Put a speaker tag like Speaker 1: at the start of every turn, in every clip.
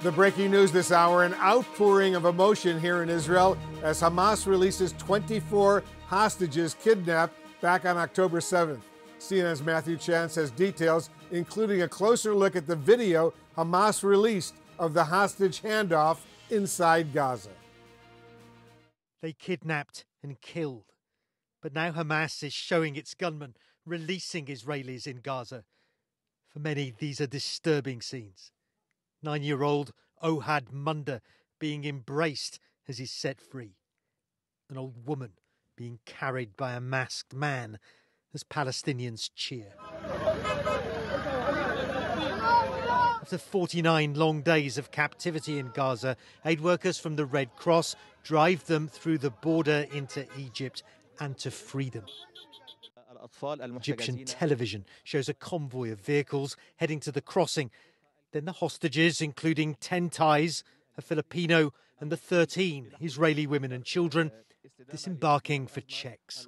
Speaker 1: The breaking news this hour an outpouring of emotion here in Israel as Hamas releases 24 hostages kidnapped back on October 7th. CNN's Matthew Chance has details, including a closer look at the video Hamas released of the hostage handoff inside Gaza.
Speaker 2: They kidnapped and killed. But now Hamas is showing its gunmen releasing Israelis in Gaza. For many, these are disturbing scenes nine year old Ohad Munder being embraced as he's set free, an old woman being carried by a masked man as Palestinians cheer. After 49 long days of captivity in Gaza, aid workers from the Red Cross drive them through the border into Egypt and to freedom. Egyptian television shows a convoy of vehicles heading to the crossing then the hostages, including 10 Thais, a Filipino, and the 13 Israeli women and children, disembarking for checks.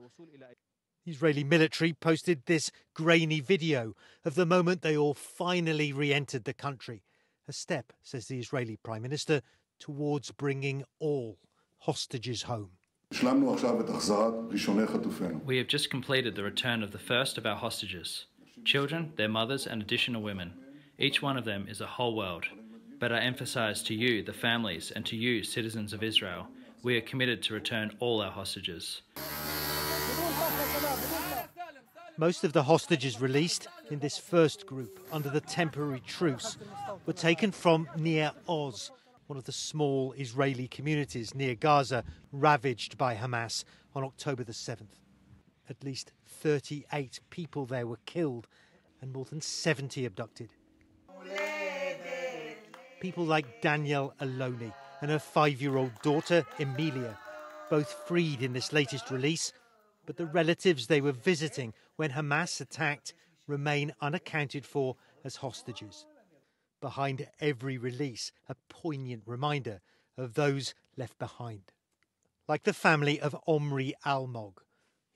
Speaker 2: The Israeli military posted this grainy video of the moment they all finally re entered the country. A step, says the Israeli Prime Minister, towards bringing all hostages home.
Speaker 3: We have just completed the return of the first of our hostages children, their mothers, and additional women. Each one of them is a whole world. But I emphasize to you, the families, and to you, citizens of Israel, we are committed to return all our hostages.
Speaker 2: Most of the hostages released in this first group under the temporary truce were taken from Nir Oz, one of the small Israeli communities near Gaza ravaged by Hamas on October the 7th. At least 38 people there were killed and more than 70 abducted people like Danielle Aloni and her five year old daughter, Emilia, both freed in this latest release, but the relatives they were visiting when Hamas attacked remain unaccounted for as hostages. Behind every release, a poignant reminder of those left behind. Like the family of Omri Almog,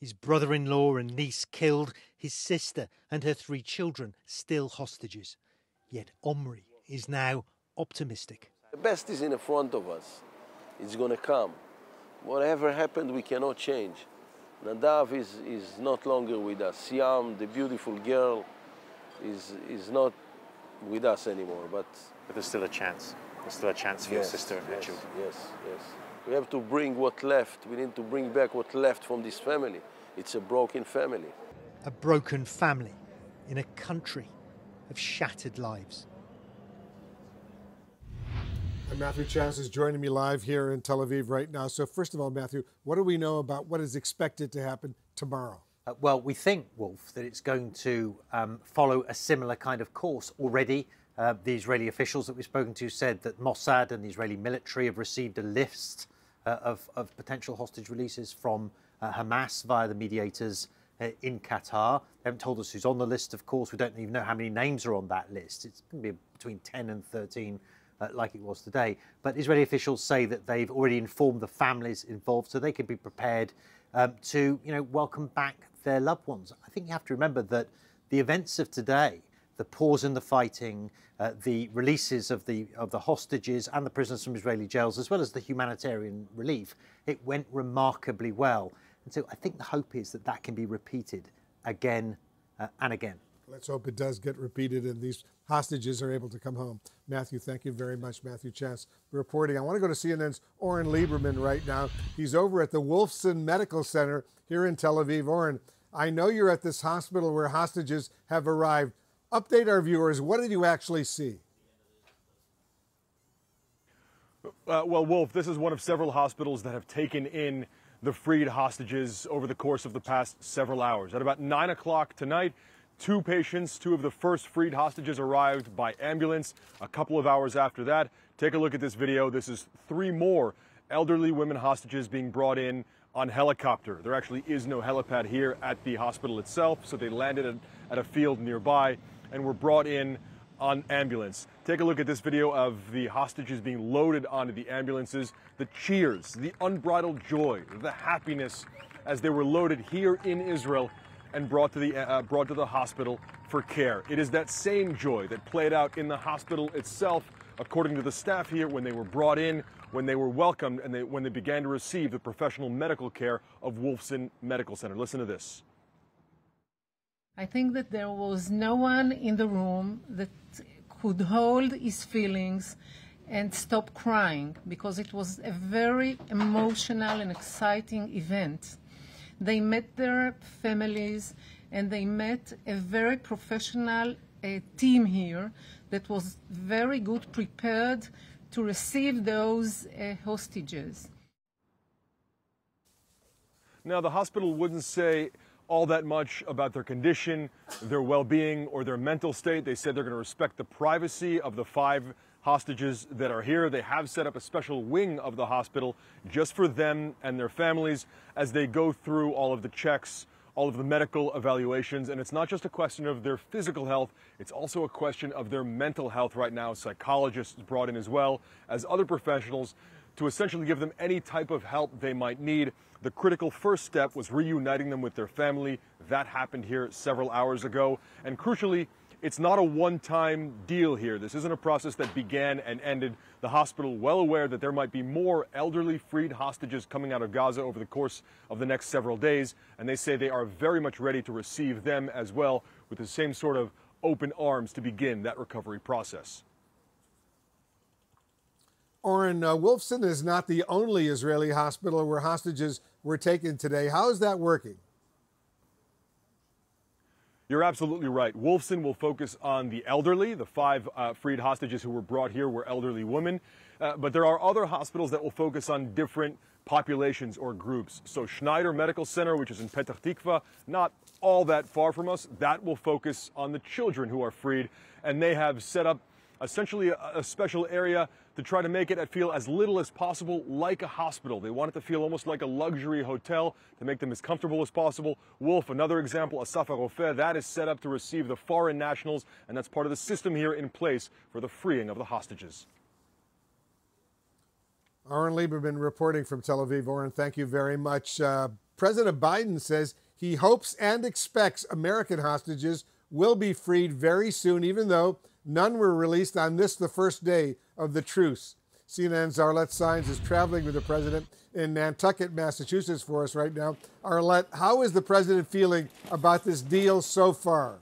Speaker 2: his brother in law and niece killed, his sister and her three children still hostages. Yet Omri is now optimistic.
Speaker 4: The best is in the front of us. It's going to come. Whatever happened, we cannot change. Nadav is, is not longer with us. Siam, the beautiful girl, is, is not with us anymore. But,
Speaker 5: but there's still a chance. There's still a chance for
Speaker 4: yes,
Speaker 5: your sister and
Speaker 4: yes,
Speaker 5: her children.
Speaker 4: Yes, yes. We have to bring what left. We need to bring back what left from this family. It's a broken family.
Speaker 2: A broken family in a country of shattered lives.
Speaker 1: And Matthew Chance is joining me live here in Tel Aviv right now. So, first of all, Matthew, what do we know about what is expected to happen tomorrow?
Speaker 6: Uh, well, we think, Wolf, that it's going to um, follow a similar kind of course. Already, uh, the Israeli officials that we've spoken to said that Mossad and the Israeli military have received a list uh, of, of, potential hostage releases from uh, Hamas via the mediators uh, in Qatar. They haven't told us who's on the list, of course. We don't even know how many names are on that list. It's going to be between 10 and 13 uh, like it was today. But Israeli officials say that they've already informed the families involved so they can be prepared um, to you know, welcome back their loved ones. I think you have to remember that the events of today, the pause in the fighting, uh, the releases of the, of the hostages and the prisoners from Israeli jails, as well as the humanitarian relief, it went remarkably well. And so I think the hope is that that can be repeated again uh, and again.
Speaker 1: Let's hope it does get repeated and these hostages are able to come home. Matthew, thank you very much, Matthew for reporting. I want to go to CNN's Oren Liebermann right now. He's over at the Wolfson Medical Center here in Tel Aviv. Oren, I know you're at this hospital where hostages have arrived. Update our viewers. What did you actually see?
Speaker 7: Uh, well, Wolf, this is one of several hospitals that have taken in the freed hostages over the course of the past several hours. At about 9 o'clock tonight, Two patients, two of the first freed hostages arrived by ambulance a couple of hours after that. Take a look at this video. This is three more elderly women hostages being brought in on helicopter. There actually is no helipad here at the hospital itself, so they landed at a field nearby and were brought in on ambulance. Take a look at this video of the hostages being loaded onto the ambulances, the cheers, the unbridled joy, the happiness as they were loaded here in Israel and brought to the uh, brought to the hospital for care. It is that same joy that played out in the hospital itself according to the staff here, when they were brought in, when they were welcomed, and they, when they began to receive the professional medical care of Wolfson Medical Center. Listen to this.
Speaker 8: I think that there was no one in the room that could hold his feelings and stop crying because it was a very emotional and exciting event. They met their families and they met a very professional uh, team here that was very good prepared to receive those uh, hostages.
Speaker 7: Now, the hospital wouldn't say all that much about their condition, their well being, or their mental state. They said they're going to respect the privacy of the five hostages that are here. They have set up a special wing of the hospital just for them and their families as they go through all of the checks, all of the medical evaluations. And it's not just a question of their physical health, it's also a question of their mental health right now. Psychologists brought in as well as other professionals to essentially give them any type of help they might need. The critical first step was reuniting them with their family. That happened here several hours ago. And crucially, it's not a one time deal here. This isn't a process that began and ended. The hospital, well aware that there might be more elderly freed hostages coming out of Gaza over the course of the next several days, and they say they are very much ready to receive them as well with the same sort of open arms to begin that recovery process.
Speaker 1: Oren, uh, Wolfson is not the only Israeli hospital where hostages were taken today. How is that working?
Speaker 7: You're absolutely right. Wolfson will focus on the elderly. The five uh, freed hostages who were brought here were elderly women. Uh, but there are other hospitals that will focus on different populations or groups. So Schneider Medical Center, which is in Petah Tikva, not all that far from us, that will focus on the children who are freed. And they have set up essentially a, a, special area to try to make it feel as little as possible like a hospital. They want it to feel almost like a luxury hotel to make them as comfortable as possible. Wolf, another example, Asaf HaRofeh, that is set up to receive the foreign nationals, and that's part of the system here in place for the freeing of the hostages.
Speaker 1: Oren Liebermann reporting from Tel Aviv. Oren, thank you very much. Uh, President Biden says he hopes and expects American hostages will be freed very soon, even though None were released on this, the first day of the truce. CNN's Arlette Saenz is traveling with the president in Nantucket, Massachusetts for us right now. Arlette, how is the president feeling about this deal so far?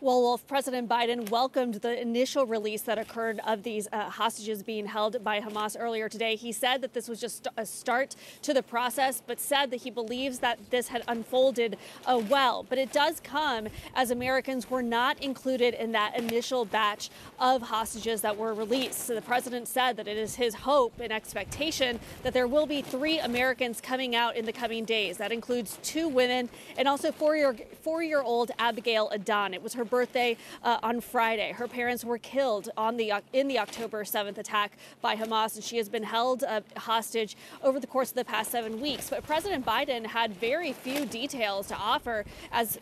Speaker 9: Well, Wolf, President Biden welcomed the initial release that occurred of these uh, hostages being held by Hamas earlier today. He said that this was just a start to the process, but said that he believes that this had unfolded uh, well. But it does come as Americans were not included in that initial batch of hostages that were released. So the president said that it is his hope and expectation that there will be three Americans coming out in the coming days. That includes two women and also four-year four-year-old Abigail Adan. It was her birthday uh, on Friday. Her parents were killed on the in the October 7th attack by Hamas, and she has been held uh, hostage over the course of the past seven weeks. But President Biden had very few details to offer as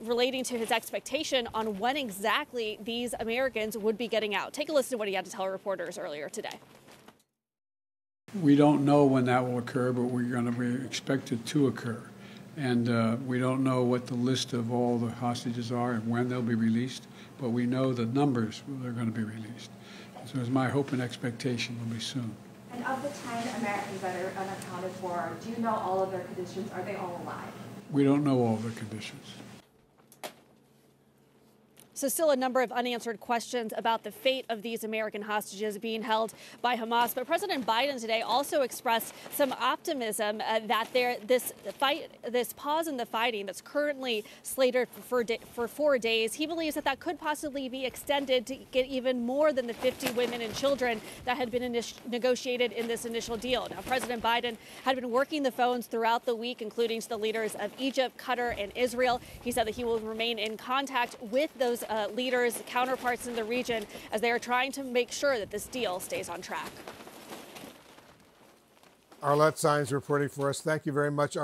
Speaker 9: relating to his expectation on when exactly these Americans would be getting out. Take a listen to what he had to tell reporters earlier today.
Speaker 10: We don't know when that will occur, but we're going to be expected to occur. And uh, we don't know what the list of all the hostages are and when they'll be released, but we know the numbers that are going to be released. So it's my hope and expectation will be soon.
Speaker 11: And of the 10 Americans that are unaccounted for, do you know all of their conditions? Are they all alive?
Speaker 10: We don't know all of the conditions.
Speaker 9: So, still a number of unanswered questions about the fate of these American hostages being held by Hamas. But President Biden today also expressed some optimism uh, that there this fight, this pause in the fighting that's currently slated for for four days, he believes that that could possibly be extended to get even more than the 50 women and children that had been negotiated in this initial deal. Now, President Biden had been working the phones throughout the week, including to the leaders of Egypt, Qatar, and Israel. He said that he will remain in contact with those uh, leaders, counterparts in the region, as they are trying to make sure that this deal stays on track.
Speaker 1: Arlette Saenz reporting for us. Thank you very much.